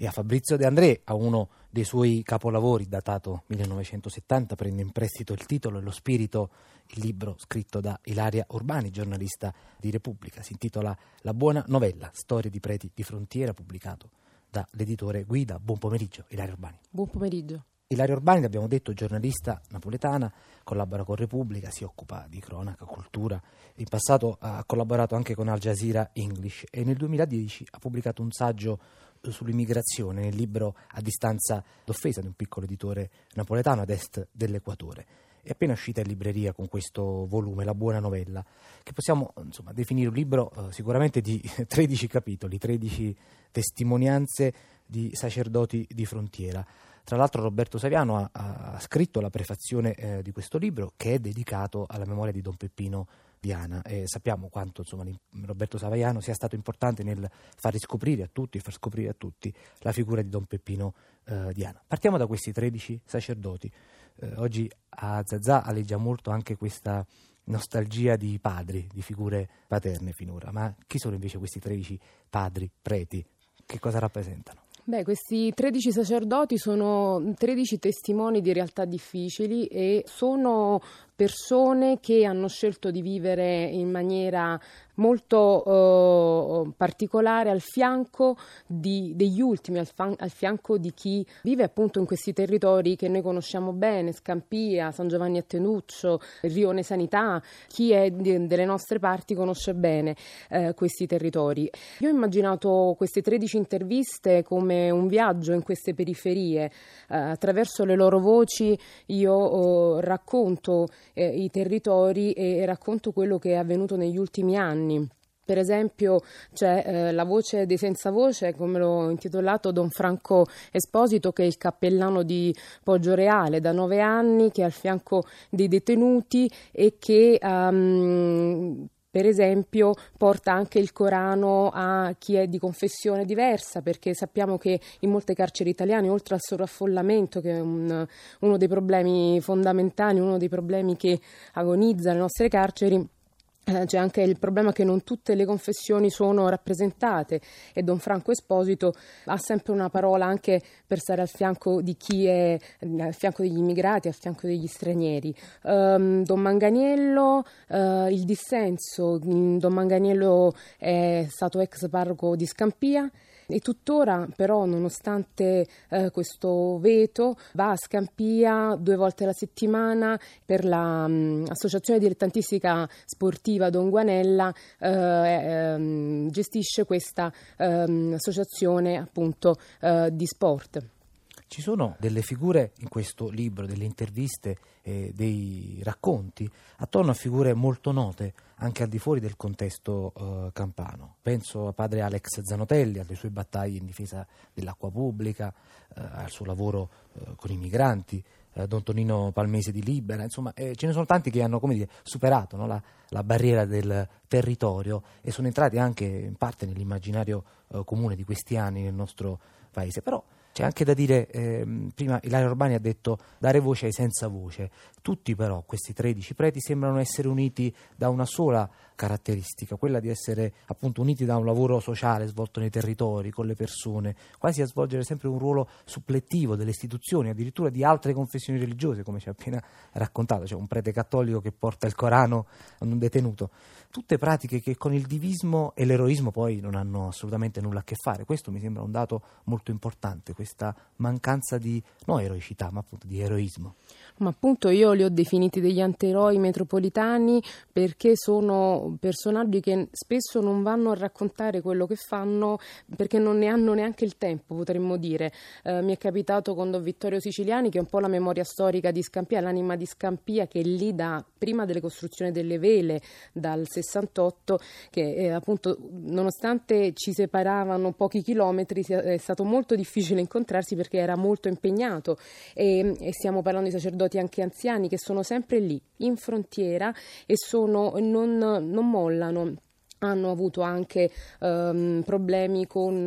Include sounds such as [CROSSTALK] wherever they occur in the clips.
e a Fabrizio De André, a uno dei suoi capolavori datato 1970, prende in prestito il titolo e lo spirito, il libro scritto da Ilaria Urbani, giornalista di Repubblica. Si intitola La buona novella, storie di preti di frontiera, pubblicato dall'editore Guida. Buon pomeriggio, Ilaria Urbani. Buon pomeriggio. Ilaria Urbani, l'abbiamo detto, giornalista napoletana, collabora con Repubblica, si occupa di cronaca, cultura. In passato ha collaborato anche con Al Jazeera English e nel 2010 ha pubblicato un saggio sull'immigrazione nel libro A distanza d'offesa di un piccolo editore napoletano ad est dell'Equatore. È appena uscita in libreria con questo volume, La buona novella, che possiamo insomma, definire un libro eh, sicuramente di [LAUGHS] 13 capitoli, 13 testimonianze di sacerdoti di frontiera. Tra l'altro Roberto Saviano ha, ha scritto la prefazione eh, di questo libro che è dedicato alla memoria di Don Peppino Diana e sappiamo quanto insomma, Roberto Saviano sia stato importante nel far riscoprire a tutti, far scoprire a tutti la figura di Don Peppino eh, Diana. Partiamo da questi 13 sacerdoti. Eh, oggi a Zazà alleggia molto anche questa nostalgia di padri, di figure paterne finora, ma chi sono invece questi 13 padri, preti? Che cosa rappresentano? Beh, questi 13 sacerdoti sono 13 testimoni di realtà difficili e sono persone che hanno scelto di vivere in maniera molto eh, particolare al fianco di, degli ultimi, al, fan, al, fianco di chi vive appunto in questi territori che noi conosciamo bene, Scampia, San Giovanni a Tenuccio, Rione Sanità, chi è di, delle nostre parti conosce bene eh, questi territori. Io ho immaginato queste 13 interviste come un viaggio in queste periferie, eh, attraverso le loro voci io oh, racconto eh, i territori e racconto quello che è avvenuto negli ultimi anni. Per esempio c'è eh, la voce dei senza voce, come l'ho intitolato Don Franco Esposito, che è il cappellano di Poggio Reale da nove anni, che è al fianco dei detenuti e che um, per esempio porta anche il Corano a chi è di confessione diversa, perché sappiamo che in molte carceri italiane, oltre al sovraffollamento, che è un, uno dei problemi fondamentali, uno dei problemi che agonizza le nostre carceri, c'è anche il problema che non tutte le confessioni sono rappresentate e Don Franco Esposito ha sempre una parola anche per stare al fianco di chi è al fianco degli immigrati, al fianco degli stranieri. Um, Don Manganiello, uh, il dissenso, Don Manganiello è stato ex parroco di Scampia e tuttora però nonostante eh, questo veto va a Scampia due volte alla settimana per l'associazione mm, dilettantistica sportiva Don Guanella eh, ehm, gestisce questa ehm, associazione appunto eh, di sport. Ci sono delle figure in questo libro, delle interviste, eh, dei racconti, attorno a figure molto note anche al di fuori del contesto eh, campano. Penso a padre Alex Zanotelli, alle sue battaglie in difesa dell'acqua pubblica, eh, al suo lavoro eh, con i migranti, eh, Don Tonino Palmese di Libera, insomma eh, ce ne sono tanti che hanno dire, superato no, la, la, barriera del territorio e sono entrati anche in parte nell'immaginario comune di questi anni nel nostro paese. Però c'è anche da dire, ehm, prima Ilaria Urbani ha detto dare voce ai senza voce. Tutti però, questi 13 preti, sembrano essere uniti da una sola caratteristica, quella di essere appunto uniti da un lavoro sociale svolto nei territori, con le persone, quasi a svolgere sempre un ruolo supplettivo delle istituzioni, addirittura di altre confessioni religiose, come ci ha appena raccontato, cioè un prete cattolico che porta il Corano a un detenuto. Tutte pratiche che con il divismo e l'eroismo poi non hanno assolutamente nulla a che fare. Questo mi sembra un dato molto importante, questa mancanza di non eroicità, ma appunto di eroismo. Ma appunto io li ho definiti degli anteroi metropolitani perché sono personaggi che spesso non vanno a raccontare quello che fanno perché non ne hanno neanche il tempo, potremmo dire. Eh, mi è capitato con Don Vittorio Siciliani, che è un po' la memoria storica di Scampia, l'anima di Scampia, che è lì da prima delle costruzioni delle vele, dal 68, che eh, appunto nonostante ci separavano pochi chilometri è stato molto difficile incontrarsi perché era molto impegnato e, e stiamo parlando di sacerdoti sacerdoti anche anziani che sono sempre lì in frontiera e sono, non, non mollano hanno avuto anche ehm, problemi con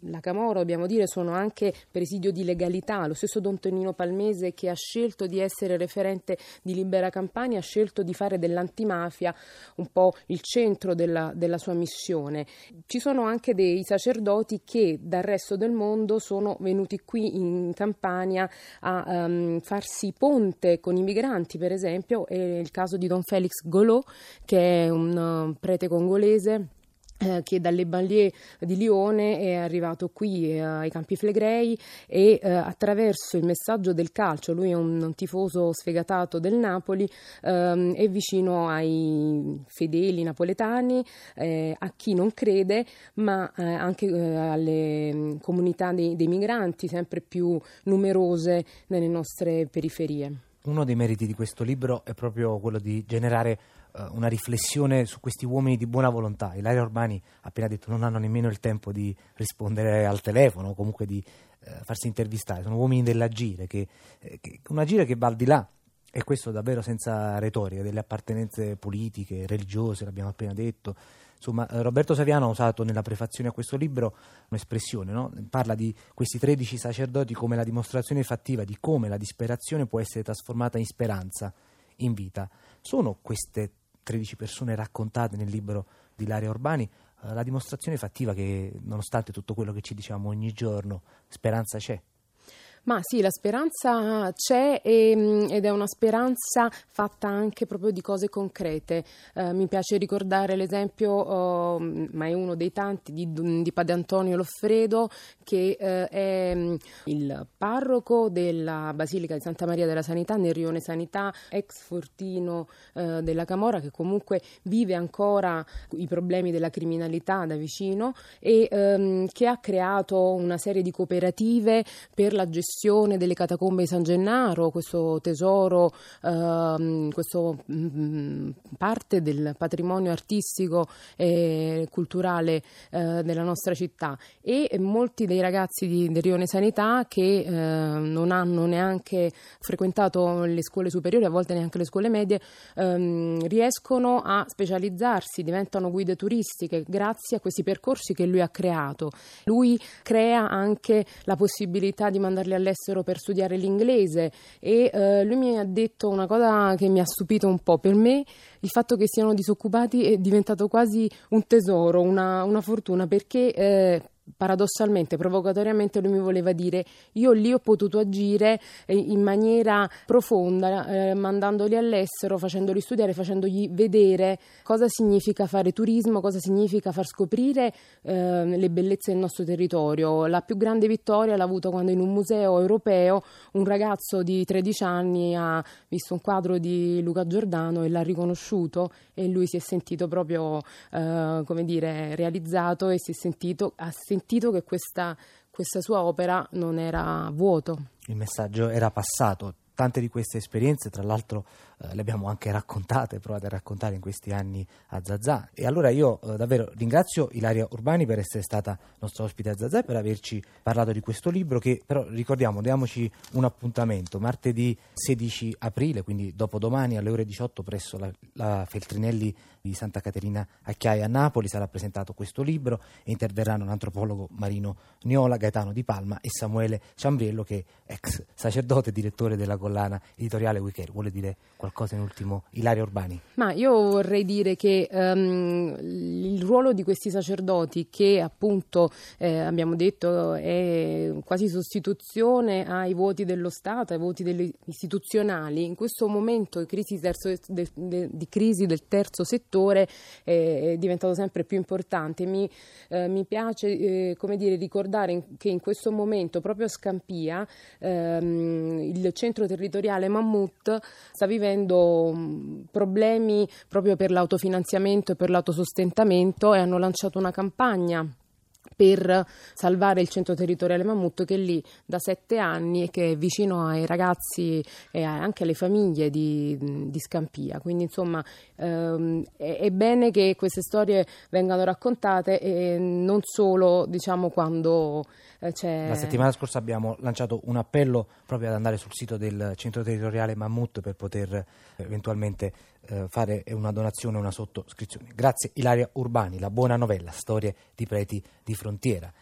la Camorra, dobbiamo dire, sono anche presidio di legalità. Lo stesso Don Tonino Palmese che ha scelto di essere referente di Libera Campania ha scelto di fare dell'antimafia un po' il centro della, della sua missione. Ci sono anche dei sacerdoti che dal resto del mondo sono venuti qui in Campania a um, farsi ponte con i migranti, per esempio, è il caso di Don Felix Golot, che è un uh, prete congolese inglese eh, che dalle banlieue di Lione è arrivato qui eh, ai Campi Flegrei e eh, attraverso il messaggio del calcio, lui è un, un tifoso sfegatato del Napoli, ehm, è vicino ai fedeli napoletani, eh, a chi non crede, ma eh, anche eh, alle mm, comunità dei, dei migranti sempre più numerose nelle nostre periferie. Uno dei meriti di questo libro è proprio quello di generare uh, una riflessione su questi uomini di buona volontà. Ilaria Urbani ha appena detto non hanno nemmeno il tempo di rispondere al telefono o comunque di uh, farsi intervistare, sono uomini dell'agire, che, eh, che, un agire che va al di là e questo davvero senza retorica, delle appartenenze politiche, religiose, l'abbiamo appena detto. Insomma, eh, Roberto Saviano ha usato nella prefazione a questo libro un'espressione, no? parla di questi 13 sacerdoti come la dimostrazione fattiva di come la disperazione può essere trasformata in speranza, in vita. Sono queste 13 persone raccontate nel libro di Laria Urbani eh, la dimostrazione fattiva che nonostante tutto quello che ci diciamo ogni giorno, speranza c'è. Ma sì, la speranza c'è e, mm, ed è una speranza fatta anche proprio di cose concrete. Eh, mi piace ricordare l'esempio, oh, ma è uno dei tanti, di, di Padre Antonio Loffredo, che eh, è mm, il parroco della Basilica di Santa Maria della Sanità nel Rione Sanità, ex fortino eh, della Camorra, che comunque vive ancora i problemi della criminalità da vicino e ehm, che ha creato una serie di cooperative per la gestione gestione delle catacombe di San Gennaro, questo tesoro, ehm, questo mm, parte del patrimonio artistico e culturale eh, della nostra città e molti dei ragazzi di, del Rione Sanità che eh, non hanno neanche frequentato le scuole superiori, a volte neanche le scuole medie, ehm, riescono a specializzarsi, diventano guide turistiche grazie a questi percorsi che lui ha creato. Lui crea anche la possibilità di mandarli all'estero per studiare l'inglese e eh, lui mi ha detto una cosa che mi ha stupito un po'. Per me il fatto che siano disoccupati è diventato quasi un tesoro, una, una fortuna, perché eh, paradossalmente, provocatoriamente lui mi voleva dire io lì ho potuto agire eh, in maniera profonda, eh, mandandoli all'estero, facendoli studiare, facendogli vedere cosa significa fare turismo, cosa significa far scoprire eh, le bellezze del nostro territorio. La più grande vittoria l'ha avuta quando in un museo europeo un ragazzo di 13 anni ha visto un quadro di Luca Giordano e l'ha riconosciuto e lui si è sentito proprio, eh, come dire, realizzato e si è sentito, ha sentito che questa, questa sua opera non era vuoto. Il messaggio era passato. Tante di queste esperienze, tra l'altro, eh, le abbiamo anche raccontate, provate a raccontare in questi anni a Zazà. E allora io eh, davvero ringrazio Ilaria Urbani per essere stata nostra ospite a Zazà e per averci parlato di questo libro che però ricordiamo, diamoci un appuntamento, martedì 16 aprile, quindi dopodomani alle ore 18 presso la, la Feltrinelli di Santa Caterina a Chiaia a Napoli sarà presentato questo libro e interverranno l'antropologo Marino Niola, Gaetano Di Palma e Samuele Ciambriello che è ex sacerdote e direttore della collana editoriale Wicker. Vuole dire qualcosa in ultimo Ilaria Urbani? Ma io vorrei dire che um, il ruolo di questi sacerdoti che appunto eh, abbiamo detto è quasi sostituzione ai voti dello Stato, ai voti istituzionali, in questo momento di crisi, terzo, de, de, di crisi del terzo settore settore è diventato sempre più importante. Mi, eh, mi piace eh, dire, ricordare che in questo momento proprio a Scampia ehm, il centro territoriale Mammut sta vivendo mm, problemi proprio per l'autofinanziamento e per l'autosostentamento e hanno lanciato una campagna per salvare il centro territoriale Mammut che è lì da sette anni e che è vicino ai ragazzi e anche alle famiglie di, di Scampia. Quindi insomma ehm, è, è, bene che queste storie vengano raccontate e non solo diciamo quando eh, c'è... La settimana scorsa abbiamo lanciato un appello proprio ad andare sul sito del centro territoriale Mammut per poter eventualmente eh, fare una donazione una sottoscrizione. Grazie Ilaria Urbani, la buona novella, storie di preti di frontiera.